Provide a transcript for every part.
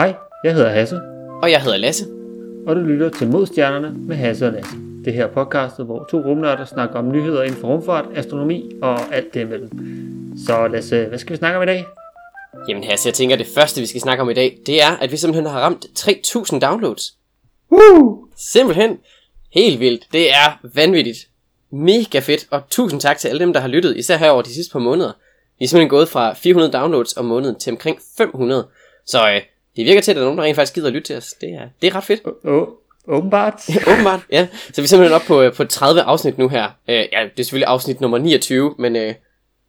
Hej, jeg hedder Hasse, Og jeg hedder Lasse. og du lytter til Modstjernerne med Hasse og Lasse. Det her podcastet, hvor to rumnørder snakker om nyheder inden for rumfart, astronomi og alt det imellem. Så Lasse, hvad skal vi snakke om i dag? Jamen Hasse, jeg tænker, det første vi skal snakke om i dag, det er, at vi simpelthen har ramt 3000 downloads. Woo! Simpelthen. Helt vildt. Det er vanvittigt. Mega fedt. Og tusind tak til alle dem, der har lyttet, især her over de sidste par måneder. Vi er simpelthen gået fra 400 downloads om måneden til omkring 500. Så øh, det virker til, at der er nogen, der rent faktisk gider at lytte til os. Det er, det er ret fedt. Oh, åbenbart. Åbenbart, ja. Så vi er simpelthen oppe på, øh, på 30 afsnit nu her. Øh, ja, det er selvfølgelig afsnit nummer 29, men øh,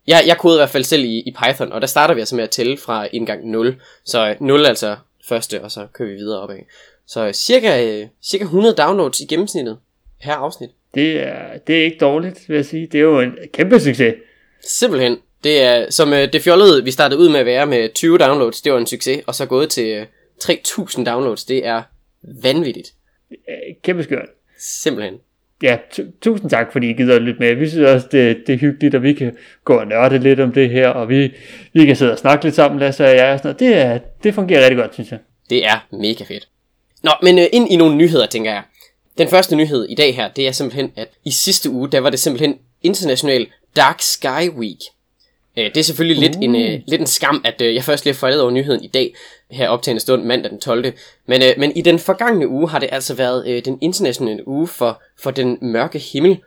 jeg, jeg kodede i hvert fald selv i, i Python, og der starter vi altså med at tælle fra indgang 0. Så øh, 0 er altså første, og så kører vi videre opad. Så øh, cirka, øh, cirka 100 downloads i gennemsnittet per afsnit. Det er, det er ikke dårligt, vil jeg sige. Det er jo en kæmpe succes. Simpelthen. Det er, som øh, det fjollede, vi startede ud med at være med 20 downloads, det var en succes, og så gået til øh, 3000 downloads, det er vanvittigt. Kæmpe skørt. Simpelthen. Ja, tu- tusind tak, fordi I gider at lytte med. Vi synes også, det, det er hyggeligt, at vi kan gå og nørde lidt om det her, og vi, vi kan sidde og snakke lidt sammen, Lasse og jeg. Og sådan noget. Det, er, det fungerer rigtig godt, synes jeg. Det er mega fedt. Nå, men øh, ind i nogle nyheder, tænker jeg. Den første nyhed i dag her, det er simpelthen, at i sidste uge, der var det simpelthen International Dark Sky Week. Øh, det er selvfølgelig uh. lidt, en, øh, lidt en skam, at øh, jeg først lige har forældet over nyheden i dag, her optagende stund mandag den 12. Men, øh, men i den forgangne uge har det altså været øh, den internationale uge for, for den mørke himmel.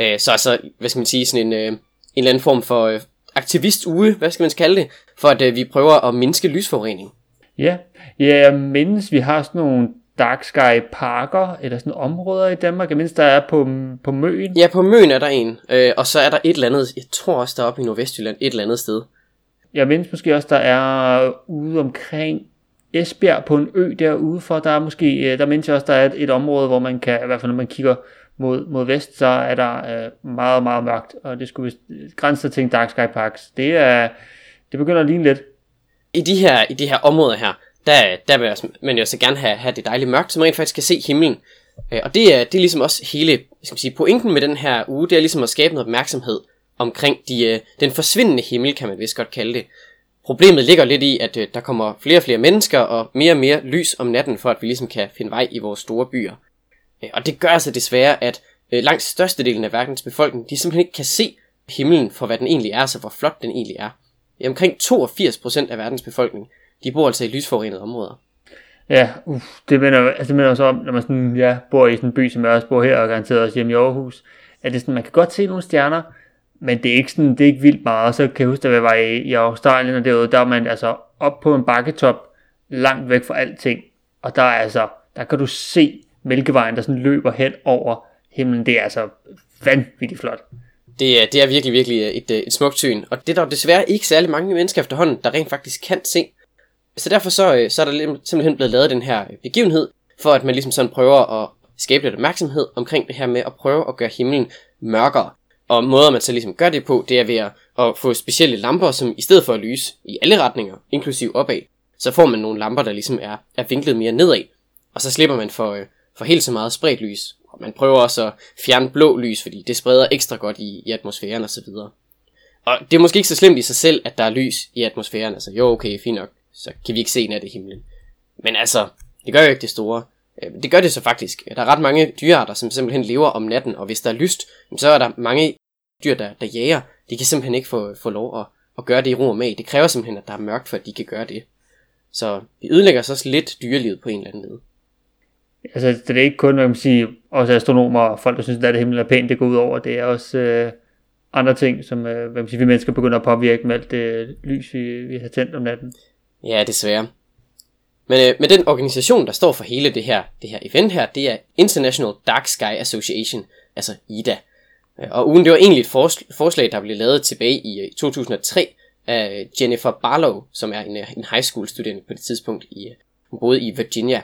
Øh, så altså, hvad skal man sige, sådan en, øh, en eller anden form for øh, aktivistuge, hvad skal man kalde det, for at øh, vi prøver at mindske lysforurening. Ja, ja jeg mindes, vi har sådan nogle dark sky parker, eller sådan områder i Danmark. Jeg mindes, der er på, på Møen. Ja, på Møn er der en, øh, og så er der et eller andet, jeg tror også, der er oppe i Nordvestjylland, et eller andet sted. Jeg mindes måske også, der er ude omkring Esbjerg på en ø derude for. Der er måske, øh, der mindes jeg også, der er et, et område, hvor man kan, i hvert fald når man kigger mod, mod vest, så er der øh, meget, meget mørkt, og det skulle grænse til en dark sky parks. Det er, det begynder at ligne lidt. I de her, i de her områder her, der, der vil man jo så gerne have, have det dejlige mørkt, så man rent faktisk kan se himlen. Øh, og det er, det er ligesom også hele skal man sige, pointen med den her uge, det er ligesom at skabe noget opmærksomhed omkring de, øh, den forsvindende himmel, kan man vist godt kalde det. Problemet ligger lidt i, at øh, der kommer flere og flere mennesker og mere og mere lys om natten, for at vi ligesom kan finde vej i vores store byer. Øh, Og det gør altså desværre, at øh, langt størstedelen af verdens befolkning, de simpelthen ikke kan se himlen for, hvad den egentlig er, så hvor flot den egentlig er. Omkring 82% af verdens befolkning, de bor altså i lysforurenede områder. Ja, uff, det minder, altså det minder også om, når man sådan, ja, bor i sådan en by, som jeg også bor her, og garanteret også hjemme i Aarhus, at det er sådan, man kan godt se nogle stjerner, men det er ikke sådan, det er ikke vildt meget. Og så kan jeg huske, da jeg var i, i Australien og derude, der var man altså op på en bakketop, langt væk fra alting, og der er altså, der kan du se Mælkevejen, der sådan løber hen over himlen. Det er altså vanvittigt flot. Det er, det er virkelig, virkelig et, øh, et smukt syn, og det er der desværre ikke særlig mange mennesker efterhånden, der rent faktisk kan se. Så derfor så, øh, så er der simpelthen blevet lavet den her begivenhed, for at man ligesom sådan prøver at skabe lidt opmærksomhed omkring det her med at prøve at gøre himlen mørkere. Og måder man så ligesom gør det på, det er ved at, at få specielle lamper, som i stedet for at lyse i alle retninger, inklusiv opad, så får man nogle lamper, der ligesom er, er vinklet mere nedad. Og så slipper man for, øh, for helt så meget spredt lys. Og man prøver også at fjerne blå lys, fordi det spreder ekstra godt i, i atmosfæren osv. Og det er måske ikke så slemt i sig selv, at der er lys i atmosfæren. Altså jo, okay, fint nok. Så kan vi ikke se nat i himlen. Men altså, det gør jo ikke det store. Øh, det gør det så faktisk. Der er ret mange dyrearter, som simpelthen lever om natten, og hvis der er lyst, så er der mange dyr, der, der jager. De kan simpelthen ikke få, få lov at, at gøre det i ro og mag. Det kræver simpelthen, at der er mørkt, for at de kan gøre det. Så vi ødelægger så også lidt dyrelivet på en eller anden måde. Altså, det er ikke kun, hvad man kan sige, også astronomer og folk, der synes, at himlen er pænt, det går ud over. Det er også øh, andre ting, som øh, hvad man kan sige, vi mennesker begynder at påvirke med alt det lys, vi, vi har tændt om natten. Ja, desværre. Men øh, med den organisation, der står for hele det her, det her event her, det er International Dark Sky Association, altså IDA. Øh, og ugen, det var egentlig et forslag, der blev lavet tilbage i øh, 2003 af Jennifer Barlow, som er en, øh, en high school studerende på det tidspunkt, i, hun boede i Virginia.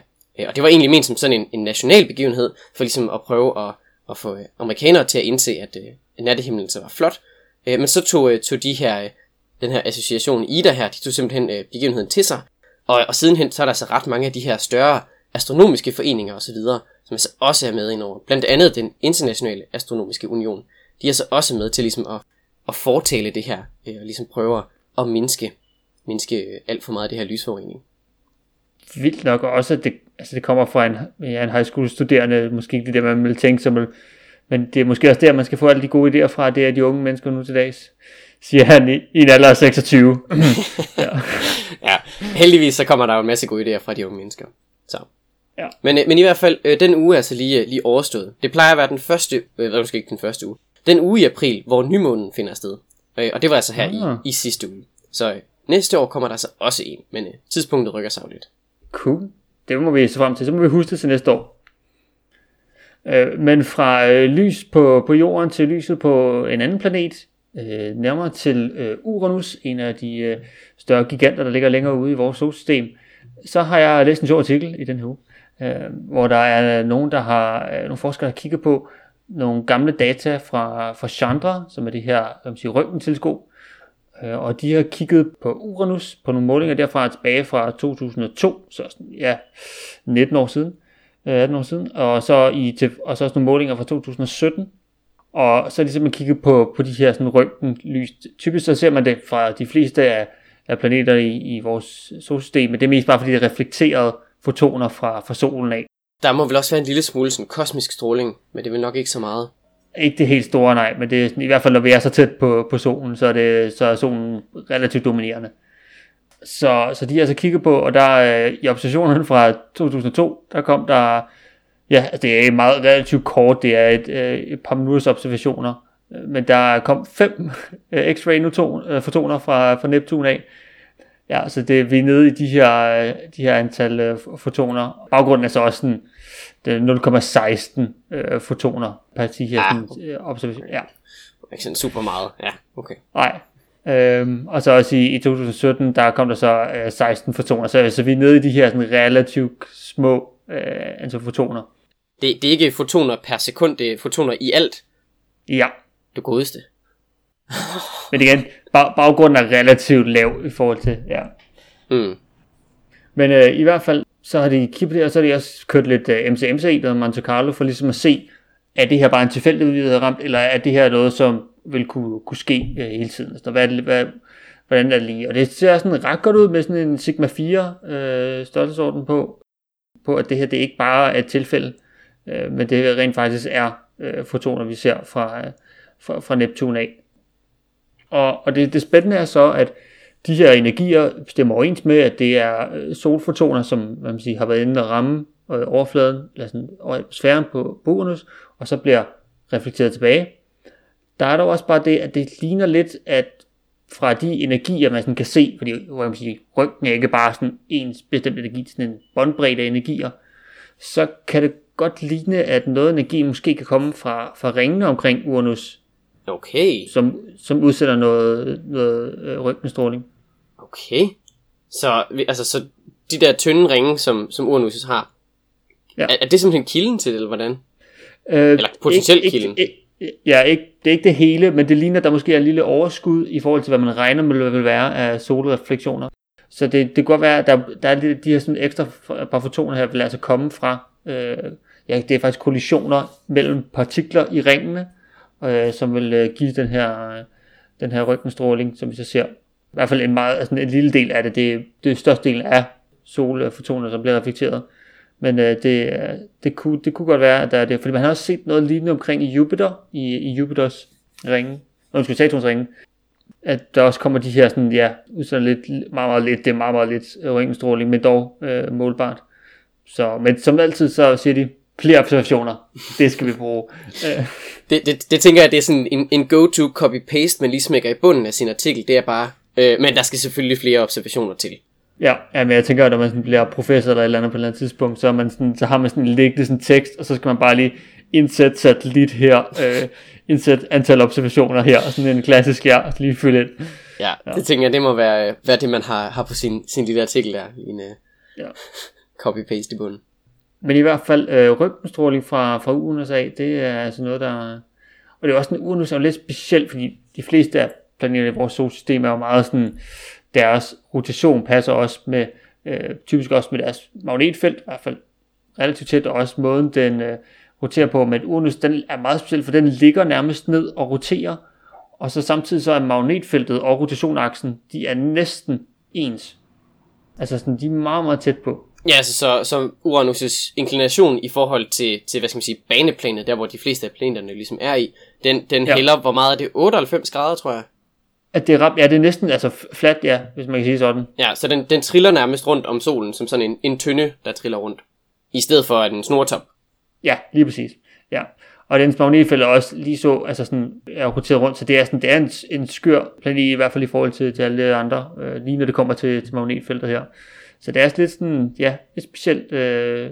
Og det var egentlig ment som sådan en, en national begivenhed, for ligesom at prøve at, at få amerikanere til at indse, at at nattehimlen så var flot. Men så tog, tog de her, den her association IDA her, de tog simpelthen øh, begivenheden til sig, og, og sidenhen så er der så ret mange af de her større astronomiske foreninger osv., som altså også er med indover. Blandt andet den internationale astronomiske union. De er så også med til ligesom at, at fortale det her, øh, og ligesom prøver at mindske, mindske øh, alt for meget af det her lysforurening. vildt nok også, at det, altså det kommer fra en, ja, en high school studerende, måske ikke det der, man vil tænke sig, men det er måske også der, man skal få alle de gode idéer fra, det er de unge mennesker nu til dags, siger han i, i en alder af 26. ja. ja, heldigvis så kommer der jo en masse gode idéer fra de unge mennesker. Så. Ja. Men, øh, men i hvert fald, øh, den uge er altså lige, lige overstået. Det plejer at være den første, øh, måske ikke den første uge, den uge i april, hvor nymånen finder sted. Øh, og det var altså her ah. i, i sidste uge. Så øh, næste år kommer der altså også en, men øh, tidspunktet rykker sig lidt. Cool. Det må vi se frem til. Så må vi huske det til næste år. Øh, men fra øh, lys på, på jorden til lyset på en anden planet, øh, nærmere til øh, Uranus, en af de øh, større giganter, der ligger længere ude i vores solsystem, så har jeg læst en sjov artikel i den her uge, øh, hvor der er nogen, der har, øh, nogle forskere, der kigger på nogle gamle data fra, fra Chandra, som er det her man røntgenteleskop, øh, og de har kigget på Uranus, på nogle målinger derfra tilbage fra 2002, så sådan, ja, 19 år siden, 18 år siden, og så, i, til, og så også nogle målinger fra 2017, og så er det simpelthen kigget på, på de her sådan røntgenlys. Typisk så ser man det fra de fleste af, af planeter i, i vores solsystem, men det er mest bare fordi det reflekterede fotoner fra, fra solen af. Der må vel også være en lille smule sådan kosmisk stråling, men det er vel nok ikke så meget. Ikke det helt store, nej, men det er sådan, i hvert fald, når vi er så tæt på, på solen, så er, det, så er solen relativt dominerende. Så, så de har altså kigget på, og der i observationerne fra 2002, der kom der Ja, altså, det er meget relativt kort, det er et, øh, et par minutters observationer, men der kom fem øh, X-ray fotoner fra, fra Neptun af. Ja, så det, vi er nede i de her, de her antal fotoner. Baggrunden er så også sådan, det er 0,16 øh, fotoner per de her ja. sådan, observation. Ja. Ikke sådan super meget, ja, okay. Nej, Øhm, og så også i, i 2017, der kom der så øh, 16 fotoner, så, så vi er nede i de her sådan relativt små øh, antal fotoner. Det, det er ikke fotoner per sekund, det er fotoner i alt. Ja. Du godeste. Men igen, bag, baggrunden er relativt lav i forhold til, ja. Mm. Men øh, i hvert fald, så har de kigget det, og så har de også kørt lidt øh, MCMC, der Monte Carlo, for ligesom at se, er det her bare en tilfældighed, vi har ramt, eller er det her noget, som vil kunne, kunne ske øh, hele tiden? Så hvad, hvad, hvordan er det lige? Og det ser sådan ret godt ud med sådan en Sigma 4 øh, størrelsesorden på, på at det her det ikke bare er et tilfælde øh, men det rent faktisk er øh, fotoner, vi ser fra, øh, fra, fra Neptun af. Og, og det, det spændende er så, at de her energier stemmer overens med, at det er øh, solfotoner, som man siger, har været inde og ramme øh, overfladen, eller sådan, øh, sfæren på, på Uranus, og så bliver reflekteret tilbage. Der er dog også bare det, at det ligner lidt, at fra de energier, man sådan kan se, fordi hvor man sige, ryggen er ikke bare sådan en bestemt energi, sådan en båndbredde af energier, så kan det godt ligne, at noget energi måske kan komme fra, fra ringene omkring Uranus. Okay. Som, som udsætter noget, noget øh, røntgenstråling. Okay. Så, altså, så de der tynde ringe, som, som Uranus har, ja. er, er det simpelthen kilden til det, eller hvordan? Øh, eller potentielt ikke, kilden? Ikke, ja, ikke, det er ikke det hele, men det ligner, at der måske er en lille overskud i forhold til, hvad man regner med vil være af solreflektioner. Så det, det kan godt være, at der, der er de, de her sådan ekstra par fotoner her, vil altså komme fra øh, ja, det er faktisk kollisioner mellem partikler i ringene, øh, som vil øh, give den her, øh, den her røntgenstråling, som vi så ser. I hvert fald en, meget, altså en lille del af det, det, det er størstedelen af solfotoner, som bliver reflekteret. Men øh, det, øh, det, kunne, det kunne godt være, at der er det, fordi man har også set noget lignende omkring i Jupiter, i, i Jupiters ringe, undskyld, Saturns ringe, at der også kommer de her sådan, ja, sådan lidt, meget, meget lidt, det er meget, meget lidt øh, røntgenstråling, men dog øh, målbart. Så, men som altid, så siger de, flere observationer. Det skal vi bruge. det, det, det tænker jeg, det er sådan en, en go-to copy-paste, man lige smækker i bunden af sin artikel. Det er bare, øh, men der skal selvfølgelig flere observationer til. Ja, ja men jeg tænker, at når man sådan bliver professor eller et eller andet på et eller andet tidspunkt, så, man sådan, så har man sådan en liggende sådan tekst, og så skal man bare lige indsætte satellit her, øh, indsætte antal observationer her, og sådan en klassisk ja, lige fylde ind. Ja, ja, det tænker jeg, det må være, være det, man har, har på sin, sin lille artikel der, i en uh, ja. copy-paste i bunden. Men i hvert fald øh, røntgenstråling fra, fra USA, det er altså noget, der... Og det er også en Uranus er lidt specielt, fordi de fleste af planeterne i vores solsystem er jo meget sådan, deres rotation passer også med, øh, typisk også med deres magnetfelt, i hvert fald relativt tæt, og også måden den øh, roterer på. Men Uranus, den er meget speciel, for den ligger nærmest ned og roterer, og så samtidig så er magnetfeltet og rotationaksen, de er næsten ens. Altså sådan, de er meget, meget tæt på. Ja, altså så, så Uranus' inklination i forhold til, til, hvad skal man sige, baneplanet, der hvor de fleste af planeterne ligesom er i, den, den Ja. hælder, hvor meget er det? 98 grader, tror jeg. At det er, ja, det er næsten altså flat, ja, hvis man kan sige sådan. Ja, så den, den triller nærmest rundt om solen, som sådan en, en tynde, der triller rundt. I stedet for en snortop. Ja, lige præcis. Ja. Og dens magnetfelt er også lige så, altså sådan, er roteret rundt, så det er, sådan, det er en, en skør planet, i hvert fald i forhold til, til alle andre, øh, lige når det kommer til, til magnetfeltet her. Så det er lidt sådan, ja, et specielt, øh,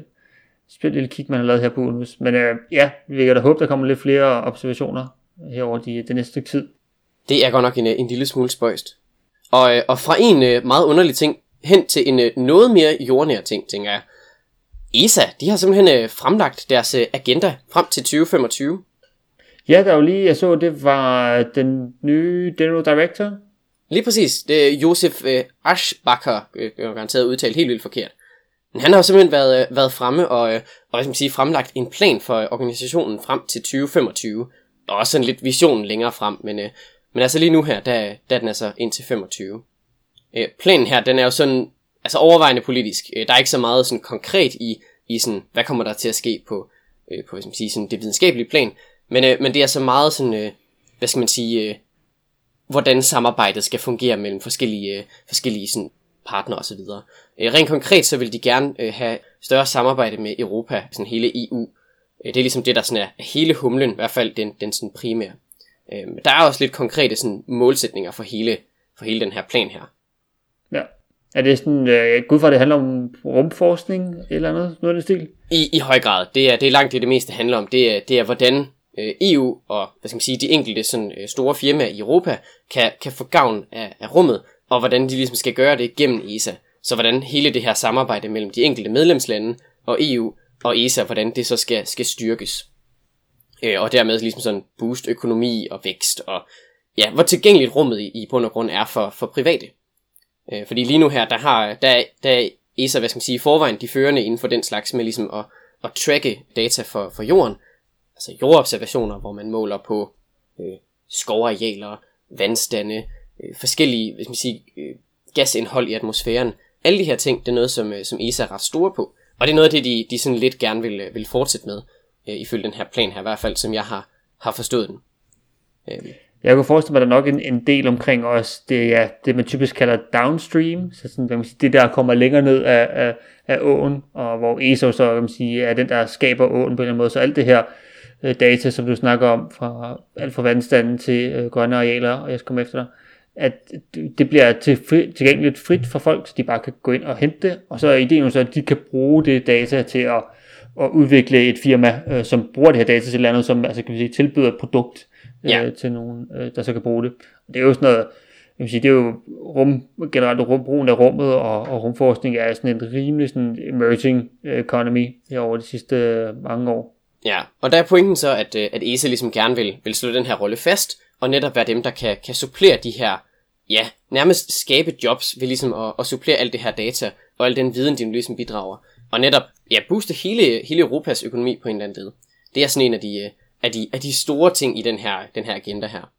specielt lille kig, man har lavet her på Uranus. Men øh, ja, vi kan da håbe, der kommer lidt flere observationer herover de, det næste stykke tid. Det er godt nok en, øh, en lille smule spøjst. Og, øh, og fra en øh, meget underlig ting hen til en noget mere jordnær ting, tænker jeg. ESA, de har simpelthen fremlagt deres agenda frem til 2025. Ja, der er jo lige, jeg så, det var den nye General Director. Lige præcis. Det er Josef Aschbacher, jeg har garanteret udtalt helt vildt forkert. Men han har jo simpelthen været, været fremme og, og man sige, fremlagt en plan for organisationen frem til 2025. Og også sådan lidt visionen længere frem, men, men altså lige nu her, der, der er den altså indtil 25. Øh, planen her, den er jo sådan, altså overvejende politisk. Øh, der er ikke så meget sådan konkret i, i sådan, hvad kommer der til at ske på, øh, på hvad skal man sige, sådan det videnskabelige plan. Men, øh, men det er så meget sådan, øh, hvad skal man sige, øh, hvordan samarbejdet skal fungere mellem forskellige, øh, forskellige sådan, partnere osv. Øh, rent konkret så vil de gerne øh, have større samarbejde med Europa, sådan hele EU. Øh, det er ligesom det, der sådan er hele humlen, i hvert fald den, den sådan primære. Øh, men der er også lidt konkrete sådan, målsætninger for hele, for hele den her plan her. Ja. Er det sådan, øh, jeg går ud fra, at det handler om rumforskning eller andet, noget af stil? I, I høj grad. Det er, det er langt det, det meste handler om. Det er, det er hvordan øh, EU og hvad skal man sige, de enkelte sådan, øh, store firmaer i Europa kan, kan få gavn af, af rummet, og hvordan de ligesom skal gøre det gennem ESA. Så hvordan hele det her samarbejde mellem de enkelte medlemslande og EU og ESA, hvordan det så skal, skal styrkes. Øh, og dermed ligesom sådan boost økonomi og vækst, og ja, hvor tilgængeligt rummet i, i bund og grund er for, for private. Øh, fordi lige nu her, der har der, der er ESA, hvad skal man sige, i forvejen de førende inden for den slags med ligesom at, at tracke data for, for jorden. Altså jordobservationer, hvor man måler på øh, skovarealer, vandstande, øh, forskellige hvad skal man sige, øh, gasindhold i atmosfæren. Alle de her ting, det er noget, som, øh, som ESA er ret store på. Og det er noget af det, de, de sådan lidt gerne vil, øh, vil fortsætte med, øh, ifølge den her plan her, i hvert fald, som jeg har, har forstået den. Øh, Jeg kunne forestille mig, at der er nok en, en del omkring også det, ja, det man typisk kalder downstream, så sådan, man sige, det der kommer længere ned af, af, af åen, og hvor ESO så kan man sige, er den, der skaber åen på en eller anden måde. Så alt det her øh, data, som du snakker om, fra alt fra vandstanden til øh, grønne arealer, og jeg skal komme efter dig, at det det bliver til fri, tilgængeligt frit for folk, så de bare kan gå ind og hente det, og så er ideen jo så, at de kan bruge det data til at, at udvikle et firma, øh, som bruger det her data til et eller andet, som altså, kan vi sige, tilbyder et produkt øh, Ja. til nogen, øh, der så kan bruge det. Det er jo sådan noget, jeg vil sige, det er jo rum, generelt rum, brugen af rummet og, og rumforskning er sådan en rimelig sådan emerging economy her over de sidste øh, mange år. Ja, og der er pointen så, at, øh, at ESA ligesom gerne vil, vil slå den her rolle fast, og netop være dem, der kan, kan supplere de her, ja, nærmest skabe jobs ved ligesom at, at supplere alt det her data, og al den viden, de ligesom bidrager. Og netop, ja, booste hele, hele Europas økonomi på en eller anden led. Det er sådan en af de, øh, af de, af de store ting i den her, den her agenda her.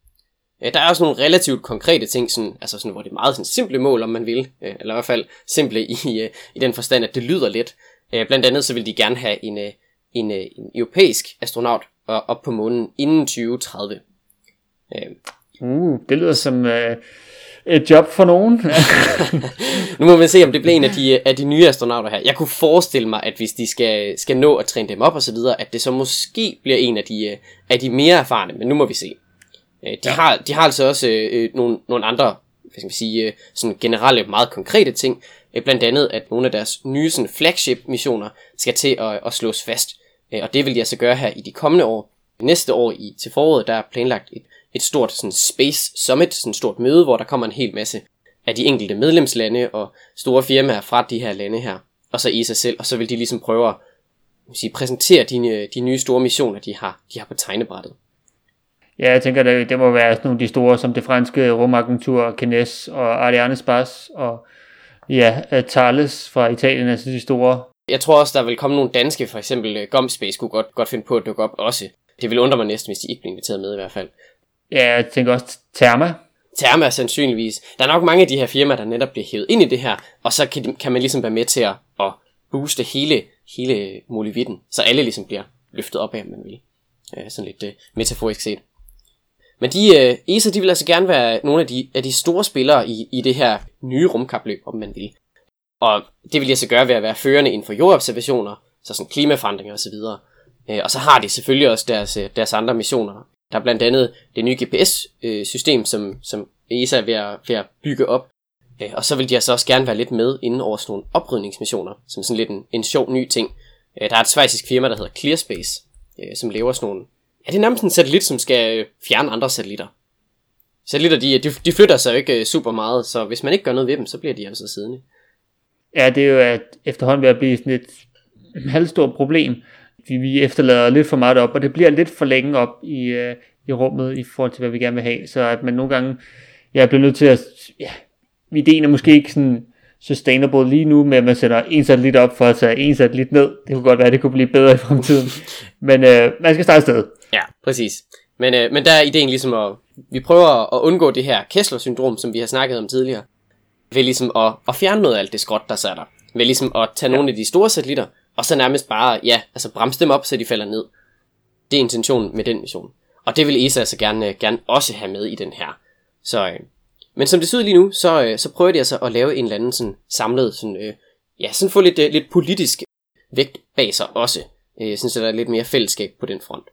Øh, Der er også nogle relativt konkrete ting, sådan, altså sådan, hvor det er meget sådan simple mål, om man vil, øh, eller i hvert fald simple i, i den forstand, at det lyder lidt. Blandt andet så vil de gerne have en, en, en europæisk astronaut op på månen inden 2030. Øh, Uh, det lyder som øh, et job for nogen. Nu må vi se, om det bliver en af de, af de nye astronauter her. Jeg kunne forestille mig, at hvis de skal, skal nå at træne dem op og så videre, at det så måske bliver en af de, øh, af de mere erfarne, men nu må vi se. Øh, De, ja. har, de har altså også øh, nogle, nogle andre, hvad skal man sige, øh, sådan generelle, meget konkrete ting. Øh, blandt andet, at nogle af deres nye sådan, flagship-missioner skal til at, at slås fast. Øh, og det vil de altså gøre her i de kommende år. Næste år i, til foråret, der er planlagt et, et stort sådan, Space Summit, sådan et stort møde, hvor der kommer en hel masse af de enkelte medlemslande og store firmaer fra de her lande her, og så i sig selv, og så vil de ligesom prøve at sige, præsentere de, de nye store missioner, de har, de har på tegnebrættet. ja, jeg tænker, det, det må være sådan nogle af de store, som det franske rumagentur, Kines og Ariane Spas, og ja, øh, Thales fra Italien, altså de store. Jeg tror også, der vil komme nogle danske, for eksempel øh, Gomspace kunne godt, godt finde på at dukke op også. Det vil undre mig næsten, hvis de ikke bliver inviteret med i hvert fald. Ja, jeg tænker også Therma. Therma sandsynligvis. Der er nok mange af de her firmaer, der netop bliver hævet ind i det her, og så kan, kan man ligesom være med til at, at booste hele, hele molevitten, så alle ligesom bliver løftet op af, man vil. Øh, sådan lidt øh, metaforisk set. Men de, øh, ESA, de vil altså gerne være nogle af de, af de store spillere i, i det her nye rumkapløb, om man vil. Og det vil de altså gøre ved at være førende inden for jordobservationer, så sådan klimaforandringer osv. Øh, og så har de selvfølgelig også deres, øh, deres andre missioner. Der er blandt andet det nye GPS-system, øh, som, som ESA er ved at, ved at bygge op. Øh, og så vil de altså også gerne være lidt med inden over sådan nogle oprydningsmissioner, som sådan lidt en, en sjov ny ting. Øh, der er et svejsisk firma, der hedder Clearspace, som laver sådan nogle... Ja, det er nærmest en satellit, som skal fjerne andre satellitter. Satellitter, de, de, de flytter sig jo ikke super meget, så hvis man ikke gør noget ved dem, så bliver de altså siddende. Ja, det er jo at efterhånden ved at blive sådan et halvstort problem. Vi, vi efterlader lidt for meget op, og det bliver lidt for længe op i, øh, i rummet i forhold til, hvad vi gerne vil have. Så at man nogle gange ja, bliver nødt til at... Ja, ideen er måske ikke sådan sustainable lige nu, med at man sætter en satellit op for at tage en satellit ned. Det kunne godt være, at det kunne blive bedre i fremtiden. Men øh, man skal starte sted. Ja, præcis. Men, øh, men der er ideen ligesom at... Vi prøver at undgå det her Kessler-syndrom, som vi har snakket om tidligere. Ved ligesom at, at fjerne noget af alt det skråt, der er der. Ved ligesom at tage ja. nogle af de store satellitter, og så nærmest bare, ja, altså bremse dem op, så de falder ned. Det er intentionen med den mission. Og det vil ESA altså gerne, gerne også have med i den her. Så, øh, men som det ser ud lige nu, så, øh, så prøver de altså at lave en eller anden sådan samlet, sådan, øh, ja, sådan få lidt, øh, lidt politisk vægt bag sig også. Øh, synes, at der er lidt mere fællesskab på den front.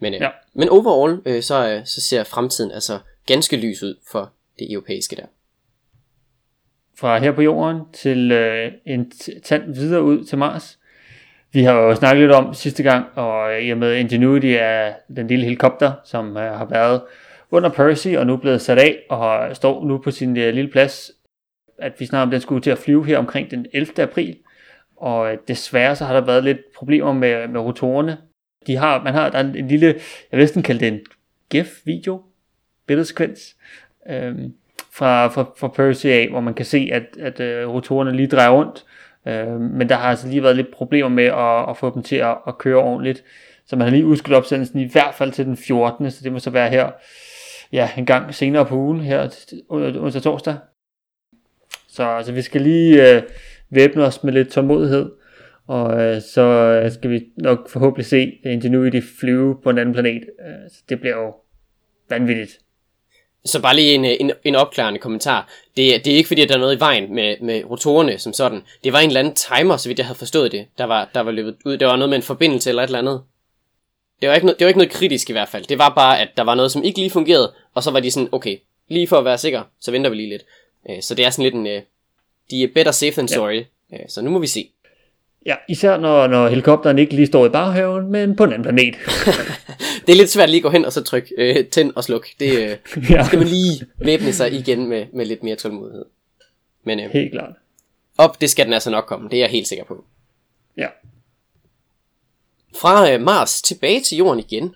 Men, øh, ja. men overall, øh, så, øh, så ser fremtiden altså ganske lys ud for det europæiske der fra her på jorden til øh, en tand videre ud til Mars. Vi har jo snakket lidt om sidste gang, og øh, i og med Ingenuity er den lille helikopter, som øh, har været under Percy og nu blevet sat af og står nu på sin øh, lille plads, at vi snart om den skulle til at flyve her omkring den 11. april. Og øh, desværre så har der været lidt problemer med, med rotorerne. De har, man har, der er en, en lille, jeg vil næsten kalde det en GIF-video, billedsekvens, øhm, fra, fra, fra Percy af, hvor man kan se, at, at uh, rotorerne lige drejer rundt. Uh, men der har altså lige været lidt problemer med at, at få dem til at, at køre ordentligt. Så man har lige udskudt opsendelsen i hvert fald til den 14. Så det må så være her ja, en gang senere på ugen, her onsdag torsdag. Så altså, vi skal lige uh, væbne os med lidt tålmodighed. Og øh, så skal vi nok forhåbentlig se Ingenuity flyve på en anden planet. Øh, så det bliver jo vanvittigt. Så bare lige en, en, en opklarende kommentar. Det, det er ikke fordi, at der er noget i vejen med, med rotorerne som sådan. Det var en eller anden timer, så vidt jeg havde forstået det, der var, der var løbet ud. Det var noget med en forbindelse eller et eller andet. Det var, ikke noget, det var ikke noget kritisk i hvert fald. Det var bare, at der var noget, som ikke lige fungerede, og så var de sådan, okay, lige for at være sikker, så venter vi lige lidt. Øh, så det er sådan lidt en, øh, de er better safe than sorry, ja. Øh, så nu må vi se. Ja, især når, når helikopteren ikke lige står i baghaven, men på en anden planet. det er lidt svært lige at gå hen og så trykke øh, tænd og sluk. Det øh, ja. skal man lige væbne sig igen med, med lidt mere tålmodighed. Men øh, helt klart. Op, det skal den altså nok komme. Det er jeg helt sikker på. Ja. Fra øh, Mars tilbage til Jorden igen.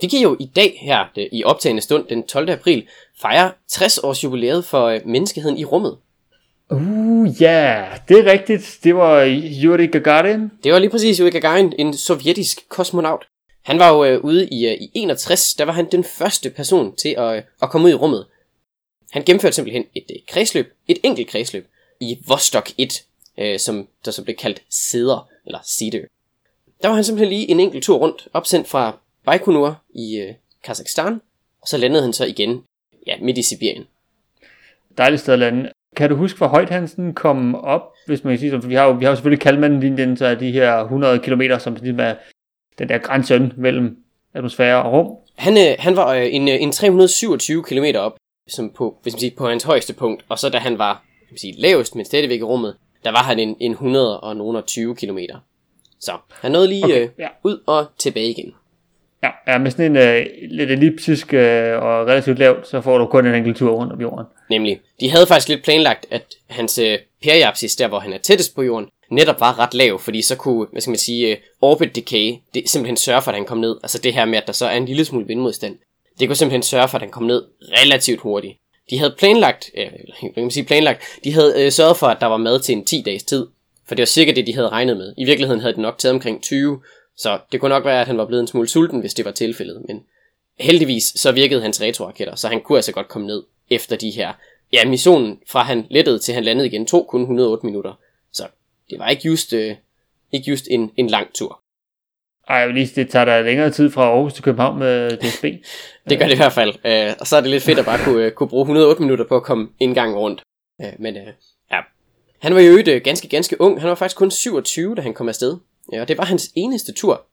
Vi kan jo i dag her i optagende stund den 12. april fejre 60 års jubilæet for øh, menneskeheden i rummet. Uh, ja, yeah. det er rigtigt. Det var Yuri Gagarin. Det var lige præcis Yuri Gagarin, en sovjetisk kosmonaut. Han var jo øh, ude i, øh, i 61, der var han den første person til at, øh, at komme ud i rummet. Han gennemførte simpelthen et øh, kredsløb, et enkelt kredsløb, i Vostok 1, øh, som der så blev kaldt Seder, eller Cedar. Der var han simpelthen lige en enkelt tur rundt, opsendt fra Baikonur i øh, Kazakhstan, og så landede han så igen ja, midt i Sibirien. Dejligt sted at lande. Kan du huske, hvor højt han sådan kom op, hvis man kan sige sådan, for vi har jo, vi har jo selvfølgelig Kalman-linjen, så er de her 100 km, som ligesom er den der grænse mellem atmosfære og rum. Han, øh, han var øh, en, øh, en 327 km op, som på, hvis man siger, på hans højeste punkt, og så da han var man sige, lavest, men stadigvæk i rummet, der var han en, en 120 km. Så han nåede lige okay, øh, ja. ud og tilbage igen. Ja, ja med sådan en øh, lidt elliptisk øh, og relativt lavt, så får du kun en enkelt tur rundt om jorden. Nemlig. De havde faktisk lidt planlagt, at hans øh, periapsis, der hvor han er tættest på jorden, netop var ret lav, fordi så kunne, hvad skal man sige, uh, orbit decay, det simpelthen sørge for, at han kom ned. Altså det her med, at der så er en lille smule vindmodstand. Det kunne simpelthen sørge for, at han kom ned relativt hurtigt. De havde planlagt, øh, hvad kan man sige planlagt, de havde øh, sørget for, at der var mad til en 10 dages tid. For det var cirka det, de havde regnet med. I virkeligheden havde det nok taget omkring 20, så det kunne nok være, at han var blevet en smule sulten, hvis det var tilfældet. Men heldigvis så virkede hans retroraketter, så han kunne altså godt komme ned efter de her. Ja, missionen fra han lettede til han landede igen tog kun 108 minutter. Så det var ikke just, øh, ikke just en, en lang tur. Ej, jeg vil lige det tager da længere tid fra Aarhus til København med DSB. Det gør det i hvert fald. Øh, og så er det lidt fedt at bare kunne, øh, kunne bruge 108 minutter på at komme en gang rundt. Øh, men øh, ja, han var jo øvrigt øh, ganske, ganske ung. Han var faktisk kun 27, da han kom afsted. Ja, og det var hans eneste tur.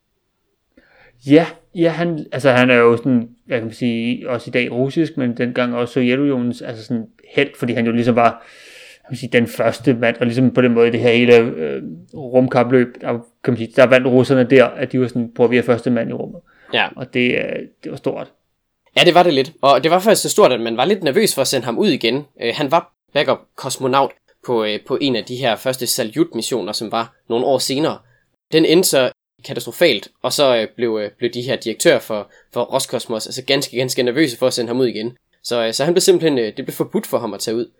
Ja, ja han, altså han er jo sådan, jeg kan sige, også i dag russisk, men dengang også Sovjetunionens altså sådan held, fordi han jo ligesom var kan sige, den første mand, og ligesom på den måde det her hele øh, rumkapløb, der, kan man sige, der vandt russerne der, at de var sådan, prøv at vi er første mand i rummet. Ja. Og det, øh, det var stort. Ja, det var det lidt. Og det var faktisk så stort, at man var lidt nervøs for at sende ham ud igen. Øh, han var backup kosmonaut på, øh, på en af de her første Salyut-missioner, som var nogle år senere. Den endte så katastrofalt, og så øh, blev, øh, blev de her direktør for, for Roskosmos altså ganske, ganske nervøse for at sende ham ud igen. Så, øh, så han blev simpelthen, det blev forbudt for ham at tage ud.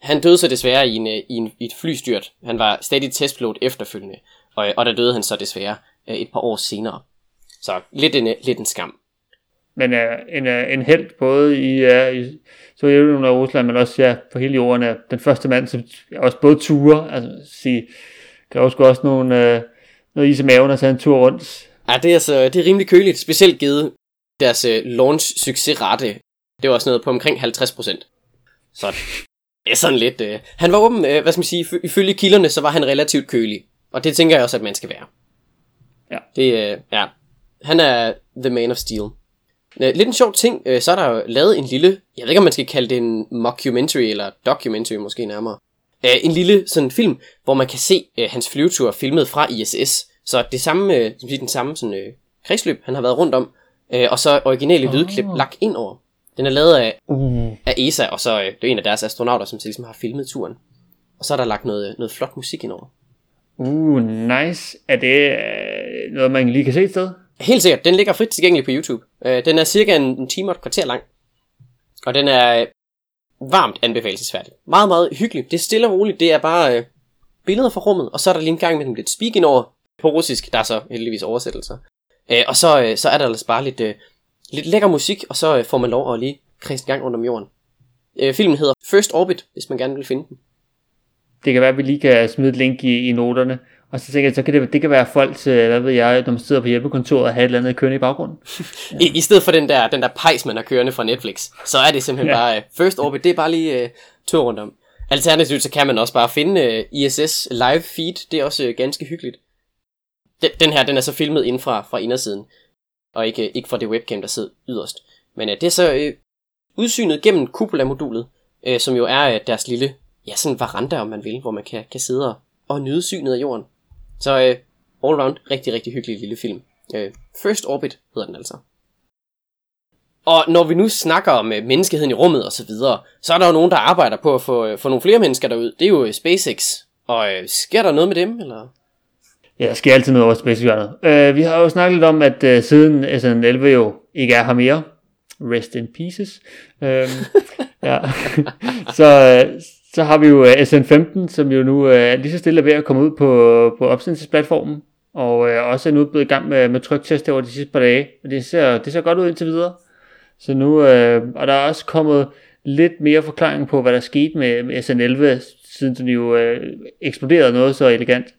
Han døde så desværre i, en, i, en, i et flystyrt. Han var stadig testpilot efterfølgende, og, og der døde han så desværre et par år senere. Så lidt en, lidt en skam. Men uh, en, uh, en held både i, uh, i Sovjetunionen og Rusland, men også ja, på hele jorden er den første mand, som også både ture, altså sige, kan også også nogle, uh, noget is i maven og tage en tur rundt. Ja, det er, altså, det er rimelig køligt, specielt givet deres uh, launch succesrate. Det var også noget på omkring 50%. Så det er sådan lidt... Uh, han var åben, uh, hvad skal man sige, ifølge kilderne, så var han relativt kølig. Og det tænker jeg også, at man skal være. Ja. Det, uh, ja. Han er the man of steel. Lidt en sjov ting, uh, så er der jo lavet en lille, jeg ved ikke om man skal kalde det en mockumentary, eller documentary måske nærmere. Uh, en lille sådan film, hvor man kan se uh, hans flyvetur filmet fra ISS. Så det samme, uh, den samme sådan, uh, kredsløb, han har været rundt om. Uh, og så originale oh. lydklip lagt ind over. Den er lavet af, Uh, af ESA, og så uh, det er en af deres astronauter, som ligesom har filmet turen. Og så er der lagt noget, noget flot musik ind over. uh, nice. Er det uh, noget, man lige kan se et sted? Helt sikkert, den ligger frit tilgængelig på YouTube. Øh, den er cirka en, en time og et kvarter lang. Og den er øh, varmt anbefalesværdigt. Meget, meget hyggelig. Det er stille og roligt. Det er bare øh, billeder fra rummet, og så er der lige en gang med lidt speak ind over på russisk. Der er så heldigvis oversættelser. Øh, og så, øh, så er der altså bare lidt, øh, lidt lækker musik, og så øh, får man lov at lige kredse en gang rundt om jorden. Øh, filmen hedder First Orbit, hvis man gerne vil finde den. Det kan være, at vi lige kan smide et link i, i noterne. Og så tænker jeg, så kan det, det kan være folks, øh, hvad ved jeg, når man sidder på hjælpekontoret og have et eller andet kørende i baggrunden. I, I stedet for den der, den der pejs, man har kørende fra Netflix, så er det simpelthen Ja. ja. bare uh, First Orbit, det er bare lige uh, tur rundt om. Alternativt, så kan man også bare finde uh, ISS live feed, det er også uh, ganske hyggeligt. Den, den her, den er så filmet inden fra, fra indersiden, og ikke, ikke fra det webcam, der sidder yderst. Men uh, det er så uh, udsynet gennem Cupola-modulet, uh, som jo er uh, deres lille, ja sådan veranda, om man vil, hvor man kan, kan sidde og, og nyde synet af jorden. Så øh, all round, rigtig, rigtig hyggelig lille film. Øh, First Orbit hedder den altså. Og når vi nu snakker om øh, menneskeheden i rummet og så videre, så er der jo nogen, der arbejder på at få, øh, få nogle flere mennesker derud. Det er jo øh, SpaceX. Og øh, sker der noget med dem, eller? Ja, der sker altid noget over space Øh, Vi har jo snakket lidt om, at øh, siden SN11 jo ikke er her mere, rest in pieces, uh, ja. så, øh, så har vi jo øh, SN15, som jo nu øh, er lige så stille ved at komme ud på, på opsendelsesplatformen, og øh, også er nu blevet i gang med, med tryktest over de sidste par dage, og det ser, det ser godt ud indtil videre. Så nu, og der er også kommet lidt mere forklaring på, hvad der skete med, med SN11, siden den jo eksploderede noget så elegant.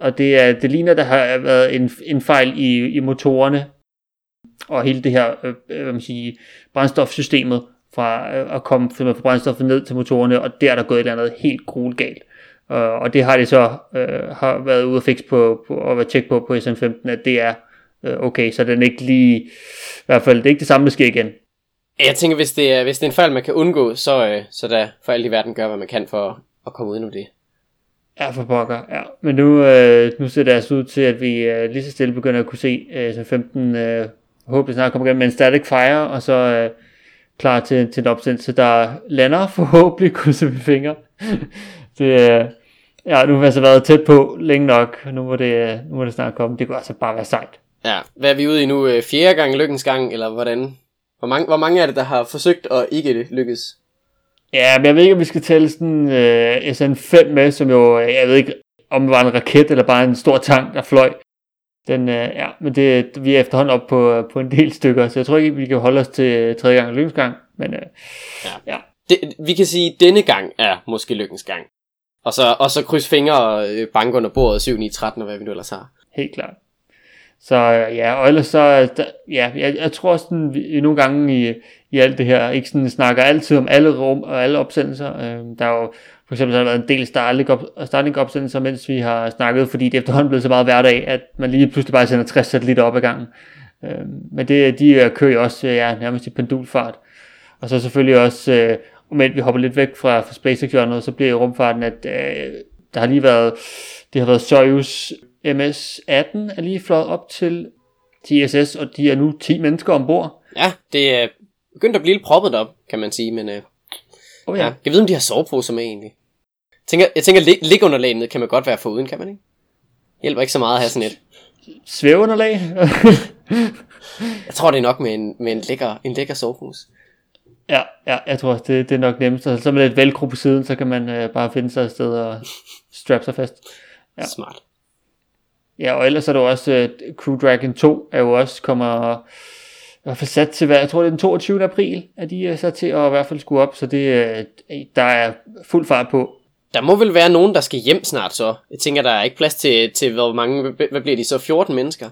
Og det, er, det ligner, der har været en, en fejl i, i motorerne, og hele det her øh, hvad man siger, brændstofsystemet, fra øh, at komme fra brændstoffet ned til motorerne, og der er der gået et eller andet helt grueligt galt. Uh, og det har de så øh, har været ude at fikse på, på og været tjekke på på SN15, at det er øh, okay, så den ikke lige, i hvert fald, det er ikke det samme, der sker igen. Jeg tænker, hvis det er, hvis det er en fejl, man kan undgå, så, øh, så da for alt i verden gør, hvad man kan for at komme ud af det. Ja, for pokker, ja. Men nu, øh, nu ser det altså ud til, at vi øh, lige så stille begynder at kunne se øh, SN15 øh, håber snart kommer igennem med en static fire, og så øh, klar til, til en opsendelse, der lander forhåbentlig, krydser vi fingre. det, øh, ja, nu har vi altså været tæt på længe nok, nu må det, øh, nu må det snart komme. Det kunne altså bare være sejt. Ja, hvad er vi ude i nu? Øh, Fjerde gang lykkens gang, eller hvordan? Hvor mange, hvor mange er det, der har forsøgt at ikke lykkes? Ja, men jeg ved ikke, om vi skal tælle sådan øh, SN5 med, som jo, jeg ved ikke, om det var en raket eller bare en stor tank, der fløj. Den, øh, ja, men det, vi er efterhånden op på, på en del stykker, så jeg tror ikke, vi kan holde os til tredje gang lykkens gang. Men øh, Ja. ja. Det, vi kan sige, at denne gang er måske lykkens gang. Og så, og så kryds fingre og øh, banke under bordet 7, 9, 13 og hvad vi nu ellers har. Helt klart. Så ja, og ellers så, der, ja, jeg, jeg tror sådan, vi nogle gange i, i alt det her, ikke sådan snakker altid om alle rum og alle opsendelser. Øh, der er jo, for eksempel har været en del Starlink-opsendelser, mens vi har snakket, fordi det efterhånden blevet så meget hverdag, at man lige pludselig bare sender 60 satellitter op ad gangen. Øh, men det, de kører jo også ja, nærmest i pendulfart. Og så selvfølgelig også, øh, om vi hopper lidt væk fra, fra SpaceX-hjørnet, så bliver rumfarten, at øh, der har lige været, det har været Soyuz MS-18 er lige fløjet op til TSS, og de er nu 10 mennesker ombord. Ja, det er begyndt at blive lidt proppet op, kan man sige, men øh, oh, ja. ja. jeg ved, om de har soveposer med egentlig. Jeg tænker, jeg tænker lig, ligunderlaget kan man godt være foruden, kan man ikke? Hjælper ikke så meget at have sådan et. Svæveunderlag? jeg tror, det er nok med en, med en lækker, en lækker sovepose. Ja, ja, jeg tror det, det er nok nemmest. Så med lidt velcro på siden, så kan man øh, bare finde sig et sted og strappe sig fast. Ja. Smart. Ja, og ellers er der også uh, Crew Dragon 2 er jo også kommer i hvert fald sat til, hvad, jeg tror det er den 22. april, at de er sat til at i hvert fald skulle op, så det, uh, der er fuld fart på. Der må vel være nogen, der skal hjem snart så. Jeg tænker, der er ikke plads til, til hvor mange, hvad bliver de så, 14 mennesker?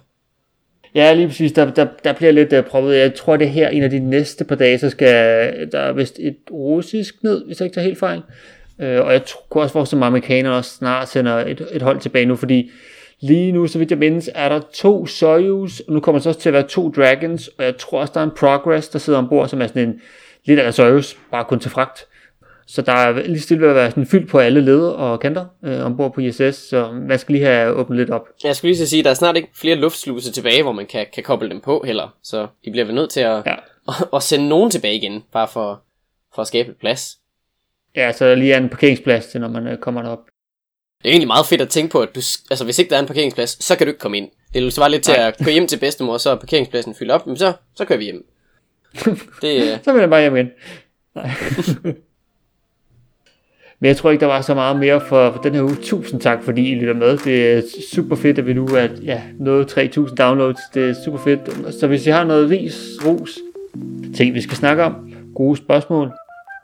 Ja, lige præcis. Der, der, der bliver lidt uh, proppet. Jeg tror, det her en af de næste par dage, så skal der er vist et russisk ned, hvis jeg ikke tager helt fejl. Uh, og jeg tror også, at amerikanere også snart sender et, et hold tilbage nu, fordi Lige nu, så vidt jeg mindes, er der to Soyuz, og nu kommer der så også til at være to Dragons, og jeg tror også, der er en Progress, der sidder ombord, som er sådan en lidt af Soyuz, bare kun til fragt. Så der er lige stille ved at være sådan fyldt på alle led og kanter øh, ombord på ISS, så man skal lige have åbnet lidt op. Jeg skulle lige sige, at der er snart ikke flere luftsluse tilbage, hvor man kan, kan koble dem på heller, så de bliver vel nødt til at, ja. at, at sende nogen tilbage igen, bare for, for at skabe plads. Ja, så der lige er en parkeringsplads til, når man øh, kommer derop. Det er egentlig meget fedt at tænke på, at du, altså, hvis ikke der er en parkeringsplads, så kan du ikke komme ind. Det er svare lidt til Nej. at køre hjem til bedstemor, så er parkeringspladsen fyldt op, men så, så kører vi hjem. Det, uh... så vil jeg bare hjem igen. Nej. men jeg tror ikke, der var så meget mere for, for den her uge. Tusind tak, fordi I lytter med. Det er super fedt, at vi nu er ja, nået 3.000 downloads. Det er super fedt. Så hvis I har noget ris, ros, ting vi skal snakke om, gode spørgsmål,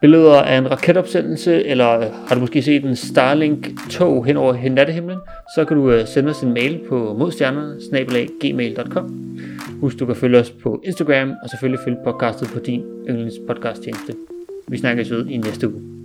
billeder af en raketopsendelse, eller øh, har du måske set en Starlink-tog hen over nattehimlen, så kan du øh, sende os en mail på modstjernerne, Husk, du kan følge os på Instagram, og selvfølgelig følge podcastet på din yndlingspodcast-tjeneste. Vi snakkes ved i næste uge.